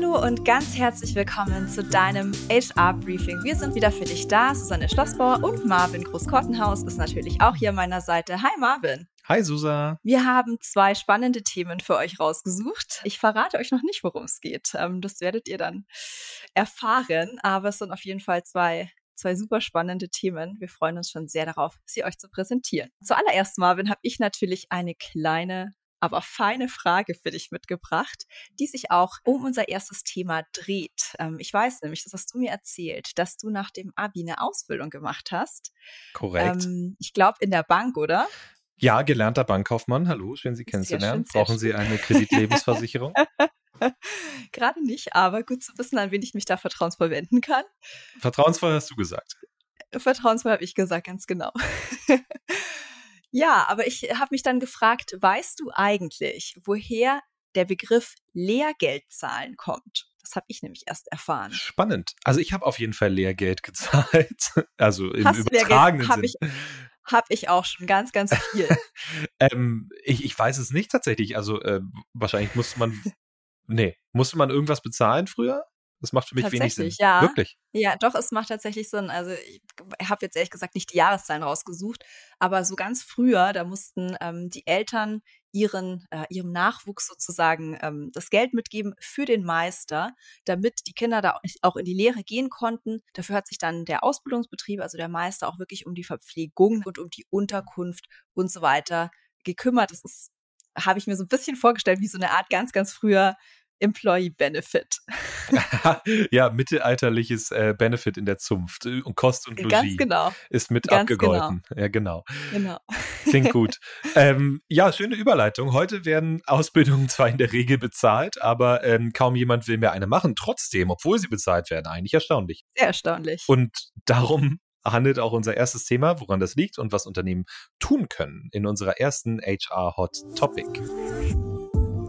Hallo und ganz herzlich willkommen zu deinem HR-Briefing. Wir sind wieder für dich da. Susanne Schlossbauer und Marvin Groß-Kortenhaus ist natürlich auch hier an meiner Seite. Hi Marvin. Hi Susa. Wir haben zwei spannende Themen für euch rausgesucht. Ich verrate euch noch nicht, worum es geht. Ähm, das werdet ihr dann erfahren. Aber es sind auf jeden Fall zwei zwei super spannende Themen. Wir freuen uns schon sehr darauf, sie euch zu präsentieren. Zuallererst, Marvin, habe ich natürlich eine kleine aber feine Frage für dich mitgebracht, die sich auch um unser erstes Thema dreht. Ähm, ich weiß nämlich, das hast du mir erzählt, dass du nach dem Abi eine Ausbildung gemacht hast. Korrekt. Ähm, ich glaube in der Bank, oder? Ja, gelernter Bankkaufmann. Hallo, schön Sie kennenzulernen. Schön, Brauchen Sie eine Kreditlebensversicherung? Gerade nicht, aber gut zu wissen, an wen ich mich da vertrauensvoll wenden kann. Vertrauensvoll hast du gesagt. Vertrauensvoll habe ich gesagt, ganz genau. Ja, aber ich habe mich dann gefragt, weißt du eigentlich, woher der Begriff Lehrgeldzahlen kommt? Das habe ich nämlich erst erfahren. Spannend. Also ich habe auf jeden Fall Lehrgeld gezahlt. Also im Hast übertragenen Sinn. Ich, habe ich auch schon ganz, ganz viel. ähm, ich, ich weiß es nicht tatsächlich. Also äh, wahrscheinlich musste man, nee, musste man irgendwas bezahlen früher? Das macht für mich wenig Sinn. Ja. Wirklich. Ja, doch, es macht tatsächlich Sinn. Also ich habe jetzt ehrlich gesagt nicht die Jahreszahlen rausgesucht, aber so ganz früher, da mussten ähm, die Eltern ihren, äh, ihrem Nachwuchs sozusagen ähm, das Geld mitgeben für den Meister, damit die Kinder da auch in die Lehre gehen konnten. Dafür hat sich dann der Ausbildungsbetrieb, also der Meister, auch wirklich um die Verpflegung und um die Unterkunft und so weiter gekümmert. Das ist habe ich mir so ein bisschen vorgestellt, wie so eine Art ganz, ganz früher Employee Benefit. ja, mittelalterliches äh, Benefit in der Zunft äh, und Kost und Logis Ganz genau. ist mit Ganz abgegolten. Genau. Ja, genau. Genau. Klingt gut. ähm, ja, schöne Überleitung. Heute werden Ausbildungen zwar in der Regel bezahlt, aber ähm, kaum jemand will mehr eine machen. Trotzdem, obwohl sie bezahlt werden, eigentlich erstaunlich. Sehr erstaunlich. Und darum handelt auch unser erstes Thema, woran das liegt und was Unternehmen tun können in unserer ersten HR Hot Topic.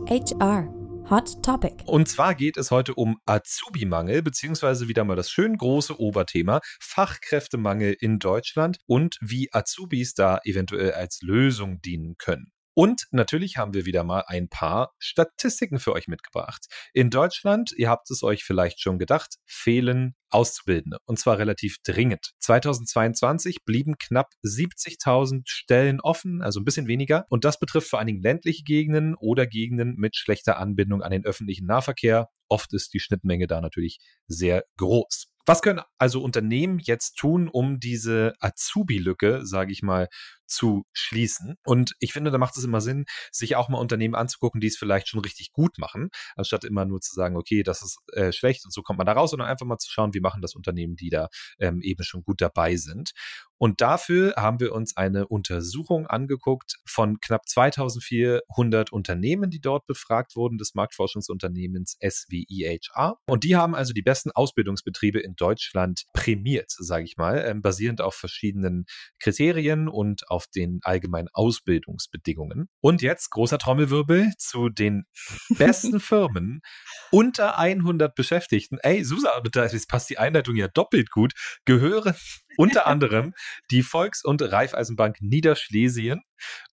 HR Hot Topic. Und zwar geht es heute um Azubi-Mangel, beziehungsweise wieder mal das schön große Oberthema Fachkräftemangel in Deutschland und wie Azubis da eventuell als Lösung dienen können. Und natürlich haben wir wieder mal ein paar Statistiken für euch mitgebracht. In Deutschland, ihr habt es euch vielleicht schon gedacht, fehlen Auszubildende. Und zwar relativ dringend. 2022 blieben knapp 70.000 Stellen offen, also ein bisschen weniger. Und das betrifft vor allen Dingen ländliche Gegenden oder Gegenden mit schlechter Anbindung an den öffentlichen Nahverkehr. Oft ist die Schnittmenge da natürlich sehr groß. Was können also Unternehmen jetzt tun, um diese Azubi-Lücke, sage ich mal, zu schließen? Und ich finde, da macht es immer Sinn, sich auch mal Unternehmen anzugucken, die es vielleicht schon richtig gut machen, anstatt immer nur zu sagen, okay, das ist äh, schlecht und so kommt man da raus, sondern einfach mal zu schauen, wie machen das Unternehmen, die da ähm, eben schon gut dabei sind. Und dafür haben wir uns eine Untersuchung angeguckt von knapp 2400 Unternehmen, die dort befragt wurden, des Marktforschungsunternehmens SWIHR. Und die haben also die besten Ausbildungsbetriebe in Deutschland prämiert, sage ich mal, ähm, basierend auf verschiedenen Kriterien und auf den allgemeinen Ausbildungsbedingungen. Und jetzt großer Trommelwirbel zu den besten Firmen unter 100 Beschäftigten. Ey, Susa, jetzt passt die Einleitung ja doppelt gut, gehören unter anderem die Volks- und Raiffeisenbank Niederschlesien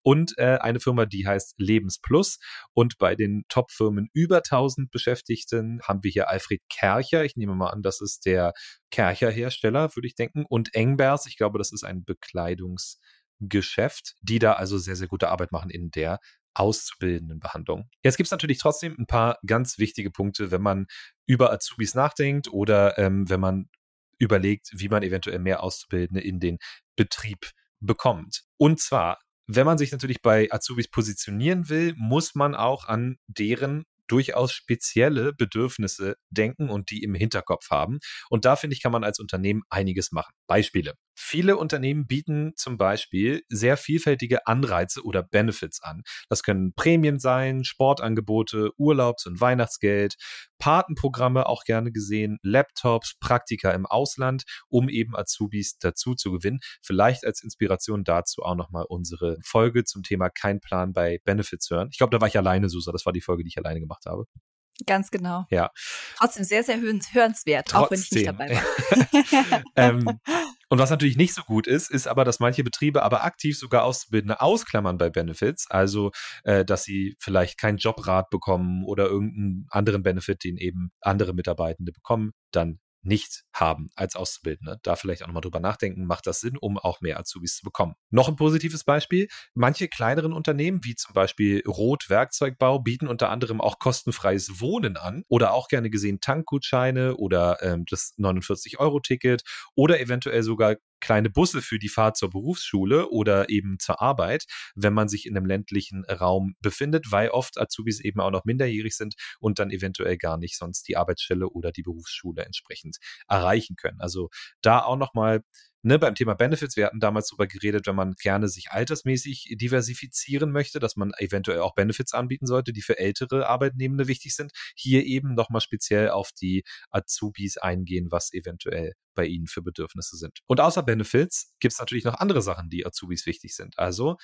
und äh, eine Firma, die heißt Lebensplus. Und bei den Top-Firmen über 1000 Beschäftigten haben wir hier Alfred Kercher. Ich nehme mal an, das ist der Kercher-Hersteller, würde ich denken. Und Engbers, ich glaube, das ist ein Bekleidungsgeschäft, die da also sehr, sehr gute Arbeit machen in der auszubildenden Behandlung. Jetzt gibt es natürlich trotzdem ein paar ganz wichtige Punkte, wenn man über Azubis nachdenkt oder ähm, wenn man überlegt, wie man eventuell mehr Auszubildende in den Betrieb bekommt. Und zwar, wenn man sich natürlich bei Azubis positionieren will, muss man auch an deren durchaus spezielle Bedürfnisse denken und die im Hinterkopf haben. Und da finde ich, kann man als Unternehmen einiges machen. Beispiele. Viele Unternehmen bieten zum Beispiel sehr vielfältige Anreize oder Benefits an. Das können Prämien sein, Sportangebote, Urlaubs- und Weihnachtsgeld, Patenprogramme auch gerne gesehen, Laptops, Praktika im Ausland, um eben Azubis dazu zu gewinnen. Vielleicht als Inspiration dazu auch nochmal unsere Folge zum Thema Kein Plan bei Benefits hören. Ich glaube, da war ich alleine, Susa. Das war die Folge, die ich alleine gemacht habe. Ganz genau. Ja. Trotzdem sehr, sehr hörenswert, Trotzdem. auch wenn ich nicht dabei war. ähm, Und was natürlich nicht so gut ist, ist aber, dass manche Betriebe aber aktiv sogar Auszubildende ausklammern bei Benefits. Also, äh, dass sie vielleicht keinen Jobrat bekommen oder irgendeinen anderen Benefit, den eben andere Mitarbeitende bekommen, dann nicht haben als Auszubildende. Da vielleicht auch nochmal drüber nachdenken, macht das Sinn, um auch mehr Azubis zu bekommen. Noch ein positives Beispiel. Manche kleineren Unternehmen, wie zum Beispiel Rot Werkzeugbau, bieten unter anderem auch kostenfreies Wohnen an oder auch gerne gesehen Tankgutscheine oder ähm, das 49-Euro-Ticket oder eventuell sogar kleine Busse für die Fahrt zur Berufsschule oder eben zur Arbeit, wenn man sich in einem ländlichen Raum befindet, weil oft Azubis eben auch noch minderjährig sind und dann eventuell gar nicht sonst die Arbeitsstelle oder die Berufsschule entsprechend erreichen können. Also da auch nochmal Ne, beim Thema Benefits, wir hatten damals darüber geredet, wenn man gerne sich altersmäßig diversifizieren möchte, dass man eventuell auch Benefits anbieten sollte, die für ältere Arbeitnehmende wichtig sind. Hier eben nochmal speziell auf die Azubis eingehen, was eventuell bei ihnen für Bedürfnisse sind. Und außer Benefits gibt es natürlich noch andere Sachen, die Azubis wichtig sind. Also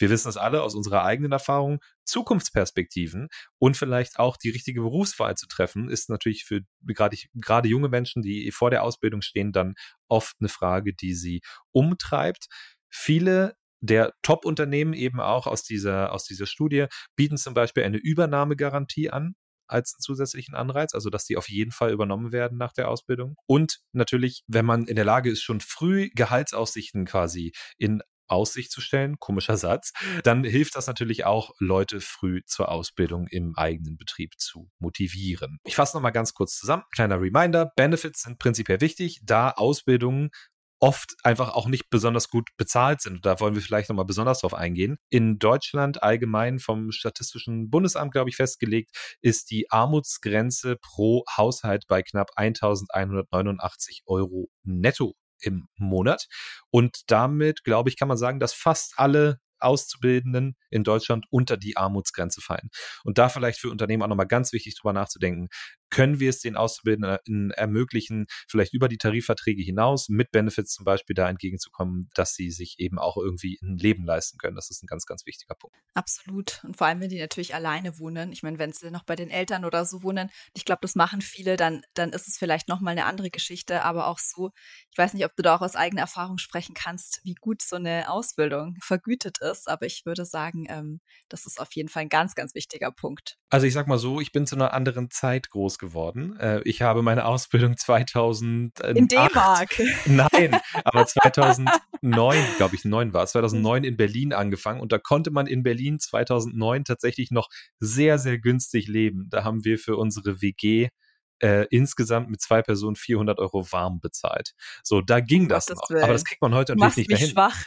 wir wissen das alle aus unserer eigenen Erfahrung, Zukunftsperspektiven und vielleicht auch die richtige Berufswahl zu treffen, ist natürlich für gerade, gerade junge Menschen, die vor der Ausbildung stehen, dann oft eine Frage, die sie umtreibt. Viele der Top-Unternehmen eben auch aus dieser, aus dieser Studie bieten zum Beispiel eine Übernahmegarantie an als zusätzlichen Anreiz, also dass die auf jeden Fall übernommen werden nach der Ausbildung. Und natürlich, wenn man in der Lage ist, schon früh Gehaltsaussichten quasi in Aussicht zu stellen, komischer Satz, dann hilft das natürlich auch, Leute früh zur Ausbildung im eigenen Betrieb zu motivieren. Ich fasse nochmal ganz kurz zusammen. Kleiner Reminder, Benefits sind prinzipiell wichtig, da Ausbildungen oft einfach auch nicht besonders gut bezahlt sind. Da wollen wir vielleicht nochmal besonders drauf eingehen. In Deutschland allgemein vom Statistischen Bundesamt, glaube ich, festgelegt, ist die Armutsgrenze pro Haushalt bei knapp 1189 Euro netto im Monat. Und damit, glaube ich, kann man sagen, dass fast alle Auszubildenden in Deutschland unter die Armutsgrenze fallen. Und da vielleicht für Unternehmen auch nochmal ganz wichtig drüber nachzudenken, können wir es den Auszubildenden ermöglichen, vielleicht über die Tarifverträge hinaus mit Benefits zum Beispiel da entgegenzukommen, dass sie sich eben auch irgendwie ein Leben leisten können. Das ist ein ganz, ganz wichtiger Punkt. Absolut. Und vor allem, wenn die natürlich alleine wohnen. Ich meine, wenn sie noch bei den Eltern oder so wohnen, ich glaube, das machen viele, dann, dann ist es vielleicht nochmal eine andere Geschichte. Aber auch so, ich weiß nicht, ob du da auch aus eigener Erfahrung sprechen kannst, wie gut so eine Ausbildung vergütet ist. Aber ich würde sagen, ähm, das ist auf jeden Fall ein ganz, ganz wichtiger Punkt. Also ich sag mal so, ich bin zu einer anderen Zeit groß geworden. Äh, ich habe meine Ausbildung 2000 in D-Mark. Nein, aber 2009, glaube ich, 9 war es, 2009 in Berlin angefangen und da konnte man in Berlin 2009 tatsächlich noch sehr, sehr günstig leben. Da haben wir für unsere WG äh, insgesamt mit zwei Personen 400 Euro warm bezahlt. So, da ging das noch. Willen. Aber das kriegt man heute natürlich nicht mehr hin. Schwach.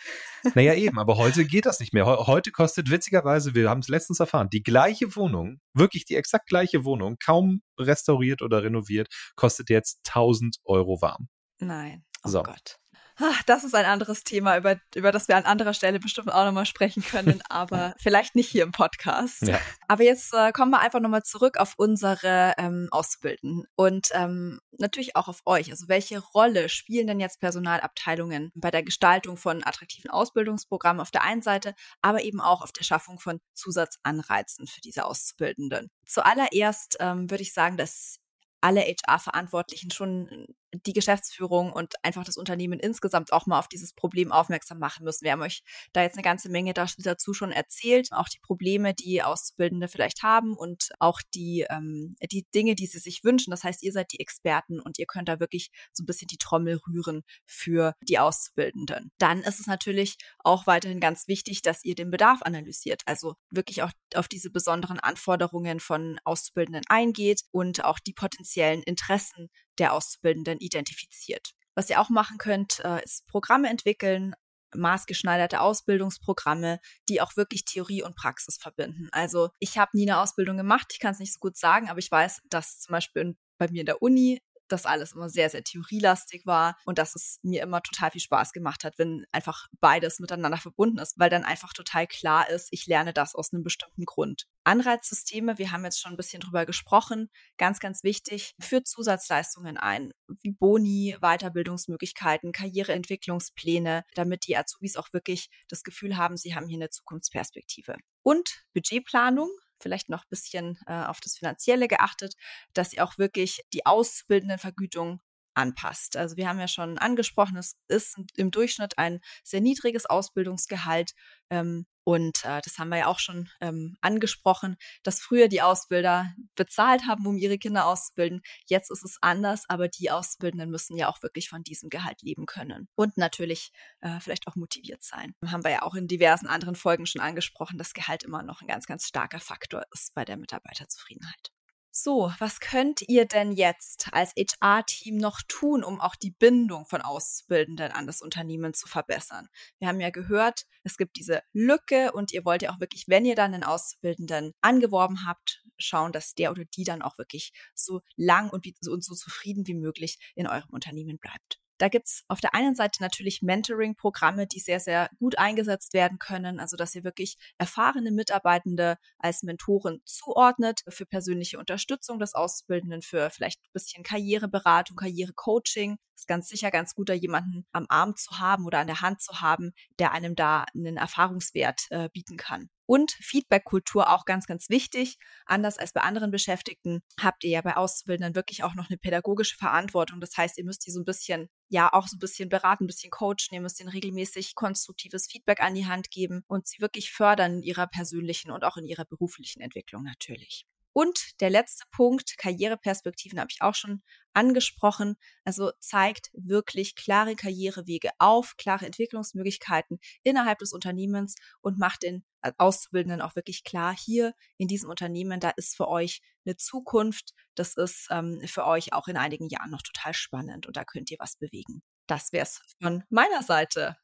Naja, eben, aber heute geht das nicht mehr. Heute kostet witzigerweise, wir haben es letztens erfahren, die gleiche Wohnung, wirklich die exakt gleiche Wohnung, kaum restauriert oder renoviert, kostet jetzt 1000 Euro warm. Nein. Oh so. Gott. Ach, das ist ein anderes Thema, über, über das wir an anderer Stelle bestimmt auch nochmal sprechen können, aber vielleicht nicht hier im Podcast. Ja. Aber jetzt äh, kommen wir einfach nochmal zurück auf unsere ähm, Auszubildenden und ähm, natürlich auch auf euch. Also welche Rolle spielen denn jetzt Personalabteilungen bei der Gestaltung von attraktiven Ausbildungsprogrammen auf der einen Seite, aber eben auch auf der Schaffung von Zusatzanreizen für diese Auszubildenden? Zuallererst ähm, würde ich sagen, dass alle HR-Verantwortlichen schon die Geschäftsführung und einfach das Unternehmen insgesamt auch mal auf dieses Problem aufmerksam machen müssen. Wir haben euch da jetzt eine ganze Menge dazu schon erzählt, auch die Probleme, die Auszubildende vielleicht haben und auch die, ähm, die Dinge, die sie sich wünschen. Das heißt, ihr seid die Experten und ihr könnt da wirklich so ein bisschen die Trommel rühren für die Auszubildenden. Dann ist es natürlich auch weiterhin ganz wichtig, dass ihr den Bedarf analysiert, also wirklich auch auf diese besonderen Anforderungen von Auszubildenden eingeht und auch die potenziellen Interessen der Auszubildenden identifiziert. Was ihr auch machen könnt, äh, ist Programme entwickeln, maßgeschneiderte Ausbildungsprogramme, die auch wirklich Theorie und Praxis verbinden. Also ich habe nie eine Ausbildung gemacht, ich kann es nicht so gut sagen, aber ich weiß, dass zum Beispiel bei mir in der Uni das alles immer sehr, sehr theorielastig war und dass es mir immer total viel Spaß gemacht hat, wenn einfach beides miteinander verbunden ist, weil dann einfach total klar ist, ich lerne das aus einem bestimmten Grund. Anreizsysteme, wir haben jetzt schon ein bisschen drüber gesprochen, ganz, ganz wichtig, für Zusatzleistungen ein, wie Boni, Weiterbildungsmöglichkeiten, Karriereentwicklungspläne, damit die Azubis auch wirklich das Gefühl haben, sie haben hier eine Zukunftsperspektive. Und Budgetplanung, vielleicht noch ein bisschen äh, auf das Finanzielle geachtet, dass sie auch wirklich die ausbildenden Vergütung anpasst. Also wir haben ja schon angesprochen, es ist im Durchschnitt ein sehr niedriges Ausbildungsgehalt. Ähm, und äh, das haben wir ja auch schon ähm, angesprochen, dass früher die Ausbilder bezahlt haben, um ihre Kinder auszubilden. Jetzt ist es anders, aber die Auszubildenden müssen ja auch wirklich von diesem Gehalt leben können und natürlich äh, vielleicht auch motiviert sein. Haben wir ja auch in diversen anderen Folgen schon angesprochen, dass Gehalt immer noch ein ganz, ganz starker Faktor ist bei der Mitarbeiterzufriedenheit. So, was könnt ihr denn jetzt als HR-Team noch tun, um auch die Bindung von Auszubildenden an das Unternehmen zu verbessern? Wir haben ja gehört, es gibt diese Lücke und ihr wollt ja auch wirklich, wenn ihr dann einen Auszubildenden angeworben habt, schauen, dass der oder die dann auch wirklich so lang und, wie, und so zufrieden wie möglich in eurem Unternehmen bleibt. Da gibt's auf der einen Seite natürlich Mentoring-Programme, die sehr, sehr gut eingesetzt werden können. Also, dass ihr wirklich erfahrene Mitarbeitende als Mentoren zuordnet für persönliche Unterstützung des Auszubildenden, für vielleicht ein bisschen Karriereberatung, Karrierecoaching. Ist ganz sicher ganz gut, da jemanden am Arm zu haben oder an der Hand zu haben, der einem da einen Erfahrungswert äh, bieten kann. Und Feedback-Kultur auch ganz, ganz wichtig. Anders als bei anderen Beschäftigten habt ihr ja bei Auszubildenden wirklich auch noch eine pädagogische Verantwortung. Das heißt, ihr müsst die so ein bisschen, ja, auch so ein bisschen beraten, ein bisschen coachen. Ihr müsst ihnen regelmäßig konstruktives Feedback an die Hand geben und sie wirklich fördern in ihrer persönlichen und auch in ihrer beruflichen Entwicklung natürlich. Und der letzte Punkt, Karriereperspektiven, habe ich auch schon angesprochen. Also zeigt wirklich klare Karrierewege auf, klare Entwicklungsmöglichkeiten innerhalb des Unternehmens und macht den Auszubildenden auch wirklich klar, hier in diesem Unternehmen, da ist für euch eine Zukunft. Das ist ähm, für euch auch in einigen Jahren noch total spannend und da könnt ihr was bewegen. Das wäre es von meiner Seite.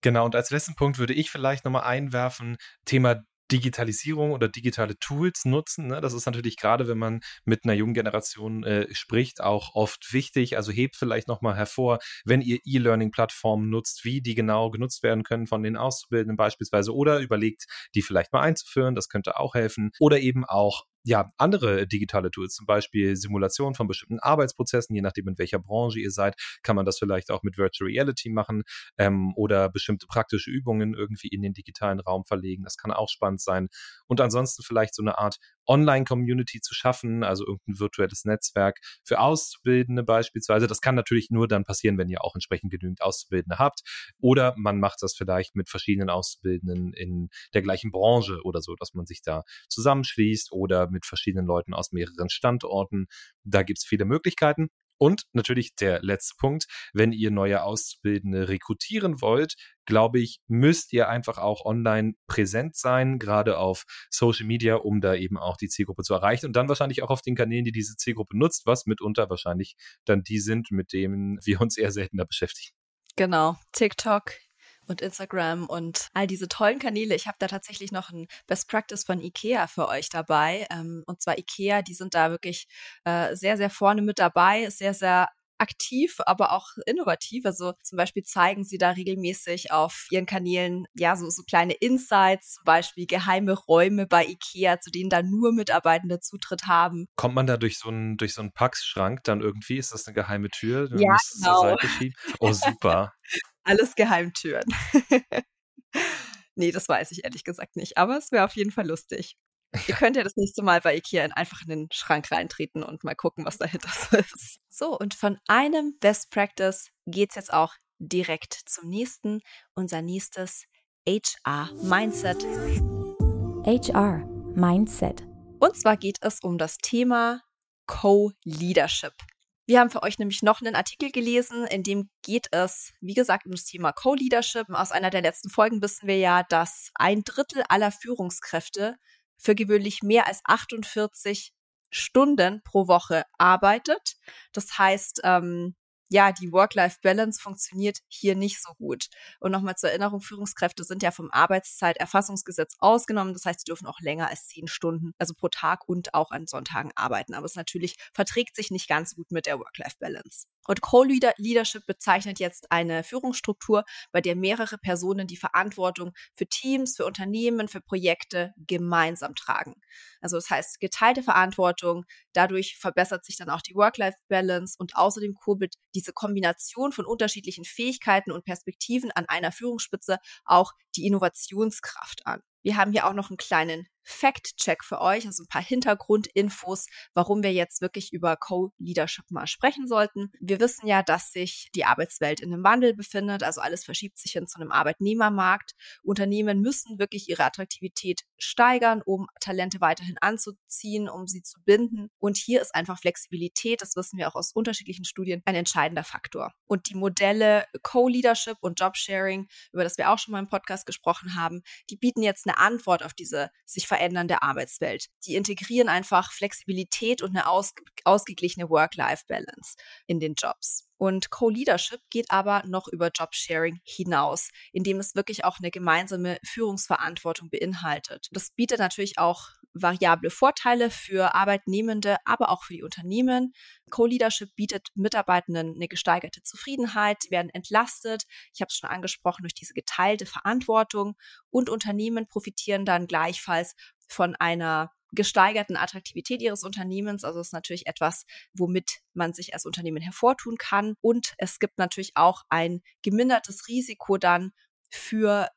genau, und als letzten Punkt würde ich vielleicht nochmal einwerfen, Thema Digitalisierung oder digitale Tools nutzen. Ne? Das ist natürlich gerade, wenn man mit einer jungen Generation äh, spricht, auch oft wichtig. Also hebt vielleicht nochmal hervor, wenn ihr E-Learning-Plattformen nutzt, wie die genau genutzt werden können von den Auszubildenden beispielsweise oder überlegt, die vielleicht mal einzuführen. Das könnte auch helfen. Oder eben auch ja, andere digitale Tools, zum Beispiel Simulation von bestimmten Arbeitsprozessen, je nachdem, in welcher Branche ihr seid, kann man das vielleicht auch mit Virtual Reality machen ähm, oder bestimmte praktische Übungen irgendwie in den digitalen Raum verlegen. Das kann auch spannend sein. Und ansonsten vielleicht so eine Art Online-Community zu schaffen, also irgendein virtuelles Netzwerk für Auszubildende beispielsweise. Das kann natürlich nur dann passieren, wenn ihr auch entsprechend genügend Auszubildende habt. Oder man macht das vielleicht mit verschiedenen Auszubildenden in der gleichen Branche oder so, dass man sich da zusammenschließt oder mit verschiedenen Leuten aus mehreren Standorten. Da gibt's viele Möglichkeiten. Und natürlich der letzte Punkt, wenn ihr neue Auszubildende rekrutieren wollt, glaube ich, müsst ihr einfach auch online präsent sein, gerade auf Social Media, um da eben auch die Zielgruppe zu erreichen und dann wahrscheinlich auch auf den Kanälen, die diese Zielgruppe nutzt, was mitunter wahrscheinlich dann die sind, mit denen wir uns eher seltener beschäftigen. Genau, TikTok, und Instagram und all diese tollen Kanäle. Ich habe da tatsächlich noch ein Best Practice von IKEA für euch dabei. Ähm, und zwar IKEA, die sind da wirklich äh, sehr, sehr vorne mit dabei, sehr, sehr aktiv, aber auch innovativ. Also zum Beispiel zeigen sie da regelmäßig auf ihren Kanälen ja so, so kleine Insights, zum Beispiel geheime Räume bei IKEA, zu denen da nur Mitarbeitende Zutritt haben. Kommt man da durch so einen durch so einen Packschrank dann irgendwie? Ist das eine geheime Tür? ja, genau. Oh super. Alles Geheimtüren. nee, das weiß ich ehrlich gesagt nicht. Aber es wäre auf jeden Fall lustig. Ihr könnt ja das nächste Mal bei Ikea einfach in den Schrank reintreten und mal gucken, was dahinter so ist. So, und von einem Best Practice geht es jetzt auch direkt zum nächsten. Unser nächstes HR Mindset. HR Mindset. Und zwar geht es um das Thema Co-Leadership. Wir haben für euch nämlich noch einen Artikel gelesen, in dem geht es, wie gesagt, um das Thema Co-Leadership. Aus einer der letzten Folgen wissen wir ja, dass ein Drittel aller Führungskräfte für gewöhnlich mehr als 48 Stunden pro Woche arbeitet. Das heißt, ähm, ja, die Work-Life-Balance funktioniert hier nicht so gut. Und nochmal zur Erinnerung, Führungskräfte sind ja vom Arbeitszeiterfassungsgesetz ausgenommen. Das heißt, sie dürfen auch länger als zehn Stunden, also pro Tag und auch an Sonntagen arbeiten. Aber es natürlich verträgt sich nicht ganz gut mit der Work-Life-Balance. Und Co-Leadership bezeichnet jetzt eine Führungsstruktur, bei der mehrere Personen die Verantwortung für Teams, für Unternehmen, für Projekte gemeinsam tragen. Also das heißt geteilte Verantwortung, dadurch verbessert sich dann auch die Work-Life-Balance und außerdem kurbelt diese Kombination von unterschiedlichen Fähigkeiten und Perspektiven an einer Führungsspitze auch die Innovationskraft an. Wir haben hier auch noch einen kleinen Fact-Check für euch, also ein paar Hintergrundinfos, warum wir jetzt wirklich über Co-Leadership mal sprechen sollten. Wir wissen ja, dass sich die Arbeitswelt in einem Wandel befindet, also alles verschiebt sich hin zu einem Arbeitnehmermarkt. Unternehmen müssen wirklich ihre Attraktivität steigern, um Talente weiterhin anzuziehen, um sie zu binden. Und hier ist einfach Flexibilität, das wissen wir auch aus unterschiedlichen Studien, ein entscheidender Faktor. Und die Modelle Co-Leadership und Jobsharing, über das wir auch schon mal im Podcast gesprochen haben, die bieten jetzt eine Antwort auf diese sich verändernde Arbeitswelt. Die integrieren einfach Flexibilität und eine aus, ausgeglichene Work-Life-Balance in den Jobs. Und Co-Leadership geht aber noch über Jobsharing hinaus, indem es wirklich auch eine gemeinsame Führungsverantwortung beinhaltet. Das bietet natürlich auch variable Vorteile für Arbeitnehmende, aber auch für die Unternehmen. Co-Leadership bietet Mitarbeitenden eine gesteigerte Zufriedenheit, sie werden entlastet, ich habe es schon angesprochen, durch diese geteilte Verantwortung und Unternehmen profitieren dann gleichfalls von einer gesteigerten Attraktivität ihres Unternehmens. Also ist natürlich etwas, womit man sich als Unternehmen hervortun kann. Und es gibt natürlich auch ein gemindertes Risiko dann für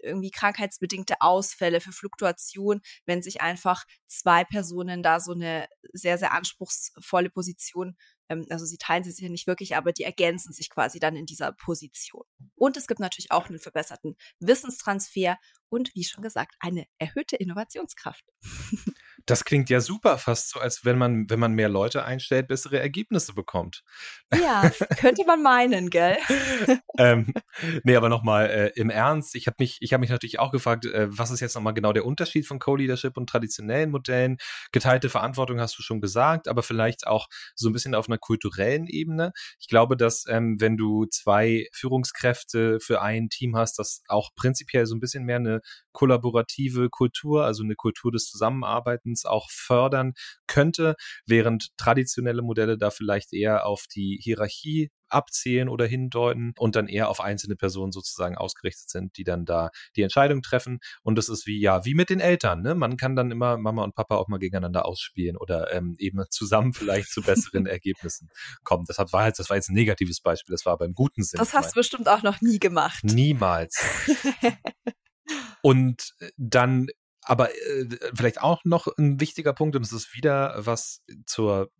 irgendwie krankheitsbedingte Ausfälle, für Fluktuation, wenn sich einfach zwei Personen da so eine sehr, sehr anspruchsvolle Position ähm, also sie teilen sie sich ja nicht wirklich, aber die ergänzen sich quasi dann in dieser Position. Und es gibt natürlich auch einen verbesserten Wissenstransfer und wie schon gesagt, eine erhöhte Innovationskraft. Das klingt ja super, fast so, als wenn man, wenn man mehr Leute einstellt, bessere Ergebnisse bekommt. Ja, könnte man meinen, gell? ähm, nee, aber nochmal äh, im Ernst, ich habe mich, ich habe mich natürlich auch gefragt, äh, was ist jetzt nochmal genau der Unterschied von Co-Leadership und traditionellen Modellen? Geteilte Verantwortung hast du schon gesagt, aber vielleicht auch so ein bisschen auf einer kulturellen Ebene. Ich glaube, dass ähm, wenn du zwei Führungskräfte für ein Team hast, das auch prinzipiell so ein bisschen mehr eine kollaborative Kultur, also eine Kultur des Zusammenarbeitens auch fördern könnte, während traditionelle Modelle da vielleicht eher auf die Hierarchie abzählen oder hindeuten und dann eher auf einzelne Personen sozusagen ausgerichtet sind, die dann da die Entscheidung treffen. Und das ist wie, ja, wie mit den Eltern, ne? Man kann dann immer Mama und Papa auch mal gegeneinander ausspielen oder ähm, eben zusammen vielleicht zu besseren Ergebnissen kommen. Das war jetzt, das war jetzt ein negatives Beispiel, das war beim guten Sinn. Das hast du bestimmt auch noch nie gemacht. Niemals. Und äh, dann aber äh, vielleicht auch noch ein wichtiger Punkt, und es ist wieder was zur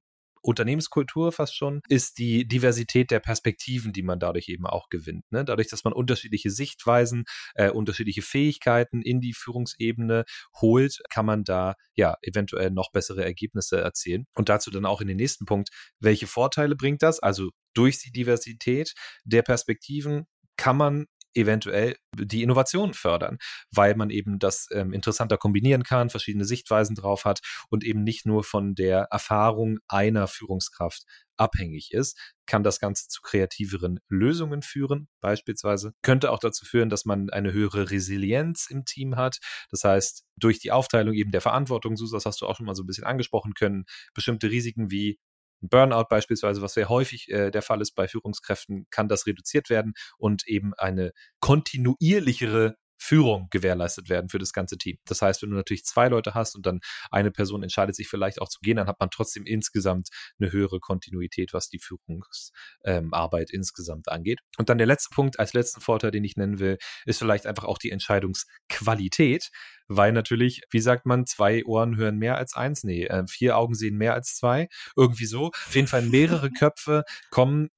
Unternehmenskultur fast schon, ist die Diversität der Perspektiven, die man dadurch eben auch gewinnt. Ne? Dadurch, dass man unterschiedliche Sichtweisen, äh, unterschiedliche Fähigkeiten in die Führungsebene holt, kann man da ja eventuell noch bessere Ergebnisse erzielen. Und dazu dann auch in den nächsten Punkt, welche Vorteile bringt das? Also durch die Diversität der Perspektiven kann man eventuell die Innovation fördern, weil man eben das ähm, interessanter kombinieren kann, verschiedene Sichtweisen drauf hat und eben nicht nur von der Erfahrung einer Führungskraft abhängig ist, kann das Ganze zu kreativeren Lösungen führen, beispielsweise. Könnte auch dazu führen, dass man eine höhere Resilienz im Team hat. Das heißt, durch die Aufteilung eben der Verantwortung, so das hast du auch schon mal so ein bisschen angesprochen können, bestimmte Risiken wie Burnout beispielsweise, was sehr häufig äh, der Fall ist bei Führungskräften, kann das reduziert werden und eben eine kontinuierlichere Führung gewährleistet werden für das ganze Team. Das heißt, wenn du natürlich zwei Leute hast und dann eine Person entscheidet sich vielleicht auch zu gehen, dann hat man trotzdem insgesamt eine höhere Kontinuität, was die Führungsarbeit ähm, insgesamt angeht. Und dann der letzte Punkt als letzten Vorteil, den ich nennen will, ist vielleicht einfach auch die Entscheidungsqualität, weil natürlich, wie sagt man, zwei Ohren hören mehr als eins, nee, äh, vier Augen sehen mehr als zwei, irgendwie so. Auf jeden Fall mehrere Köpfe kommen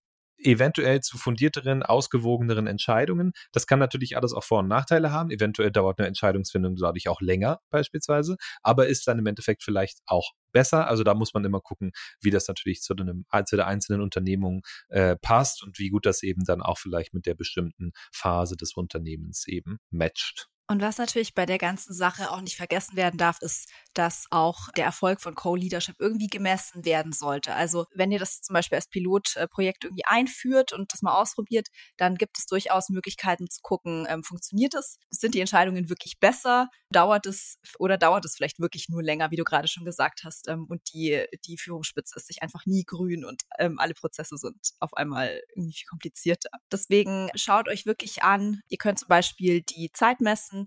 eventuell zu fundierteren, ausgewogeneren Entscheidungen. Das kann natürlich alles auch Vor- und Nachteile haben. Eventuell dauert eine Entscheidungsfindung dadurch auch länger beispielsweise, aber ist dann im Endeffekt vielleicht auch besser. Also da muss man immer gucken, wie das natürlich zu, einem, zu der einzelnen Unternehmung äh, passt und wie gut das eben dann auch vielleicht mit der bestimmten Phase des Unternehmens eben matcht. Und was natürlich bei der ganzen Sache auch nicht vergessen werden darf, ist, dass auch der Erfolg von Co-Leadership irgendwie gemessen werden sollte. Also wenn ihr das zum Beispiel als Pilotprojekt irgendwie einführt und das mal ausprobiert, dann gibt es durchaus Möglichkeiten zu gucken, ähm, funktioniert es? Sind die Entscheidungen wirklich besser? Dauert es oder dauert es vielleicht wirklich nur länger, wie du gerade schon gesagt hast? Ähm, und die, die Führungsspitze ist sich einfach nie grün und ähm, alle Prozesse sind auf einmal irgendwie viel komplizierter. Deswegen schaut euch wirklich an. Ihr könnt zum Beispiel die Zeit messen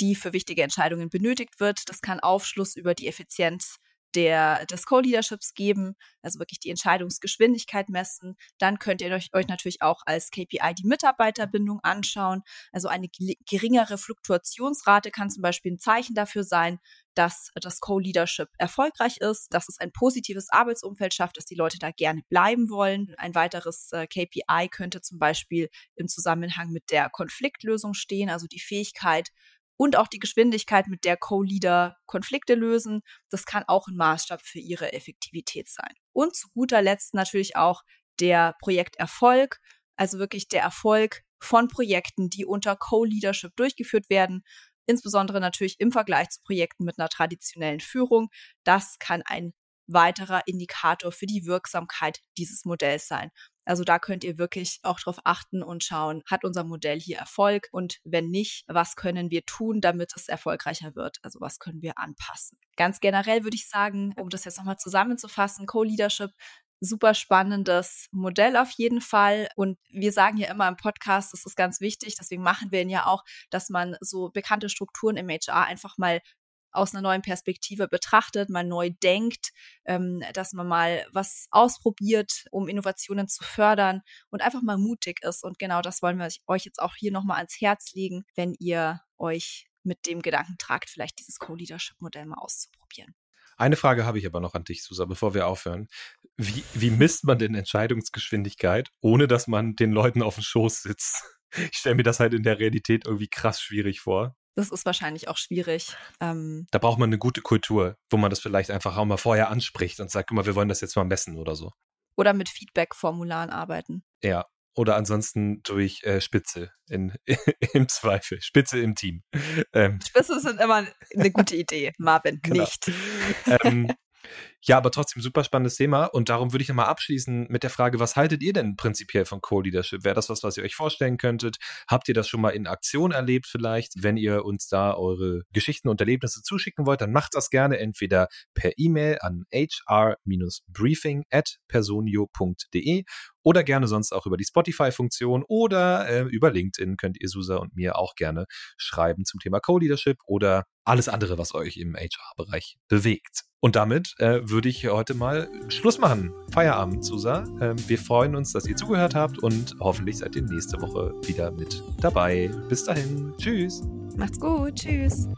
die für wichtige Entscheidungen benötigt wird. Das kann Aufschluss über die Effizienz der, des Co-Leaderships geben, also wirklich die Entscheidungsgeschwindigkeit messen. Dann könnt ihr euch, euch natürlich auch als KPI die Mitarbeiterbindung anschauen. Also eine geringere Fluktuationsrate kann zum Beispiel ein Zeichen dafür sein, dass das Co-Leadership erfolgreich ist, dass es ein positives Arbeitsumfeld schafft, dass die Leute da gerne bleiben wollen. Ein weiteres äh, KPI könnte zum Beispiel im Zusammenhang mit der Konfliktlösung stehen, also die Fähigkeit, und auch die Geschwindigkeit, mit der Co-Leader Konflikte lösen. Das kann auch ein Maßstab für ihre Effektivität sein. Und zu guter Letzt natürlich auch der Projekterfolg, also wirklich der Erfolg von Projekten, die unter Co-Leadership durchgeführt werden, insbesondere natürlich im Vergleich zu Projekten mit einer traditionellen Führung. Das kann ein weiterer Indikator für die Wirksamkeit dieses Modells sein. Also da könnt ihr wirklich auch drauf achten und schauen, hat unser Modell hier Erfolg und wenn nicht, was können wir tun, damit es erfolgreicher wird? Also was können wir anpassen? Ganz generell würde ich sagen, um das jetzt nochmal zusammenzufassen, Co-Leadership super spannendes Modell auf jeden Fall. Und wir sagen ja immer im Podcast, das ist ganz wichtig, deswegen machen wir ihn ja auch, dass man so bekannte Strukturen im HR einfach mal aus einer neuen Perspektive betrachtet, mal neu denkt, ähm, dass man mal was ausprobiert, um Innovationen zu fördern und einfach mal mutig ist. Und genau das wollen wir euch jetzt auch hier nochmal ans Herz legen, wenn ihr euch mit dem Gedanken tragt, vielleicht dieses Co-Leadership-Modell mal auszuprobieren. Eine Frage habe ich aber noch an dich, Susa, bevor wir aufhören. Wie, wie misst man denn Entscheidungsgeschwindigkeit, ohne dass man den Leuten auf dem Schoß sitzt? Ich stelle mir das halt in der Realität irgendwie krass schwierig vor. Das ist wahrscheinlich auch schwierig. Ähm, da braucht man eine gute Kultur, wo man das vielleicht einfach auch mal vorher anspricht und sagt, guck mal, wir wollen das jetzt mal messen oder so. Oder mit Feedback-Formularen arbeiten. Ja, oder ansonsten durch äh, Spitze in, im Zweifel. Spitze im Team. Ähm, Spitze sind immer eine gute Idee, Marvin, genau. nicht. Ähm, ja, aber trotzdem super spannendes Thema und darum würde ich nochmal abschließen mit der Frage, was haltet ihr denn prinzipiell von Co-Leadership? Wäre das was, was ihr euch vorstellen könntet? Habt ihr das schon mal in Aktion erlebt vielleicht? Wenn ihr uns da eure Geschichten und Erlebnisse zuschicken wollt, dann macht das gerne entweder per E-Mail an hr-briefing at personio.de oder gerne sonst auch über die Spotify-Funktion oder äh, über LinkedIn könnt ihr Susa und mir auch gerne schreiben zum Thema Co-Leadership oder alles andere, was euch im HR-Bereich bewegt. Und damit äh, würde ich heute mal Schluss machen. Feierabend, Susa. Ähm, wir freuen uns, dass ihr zugehört habt und hoffentlich seid ihr nächste Woche wieder mit dabei. Bis dahin. Tschüss. Macht's gut. Tschüss.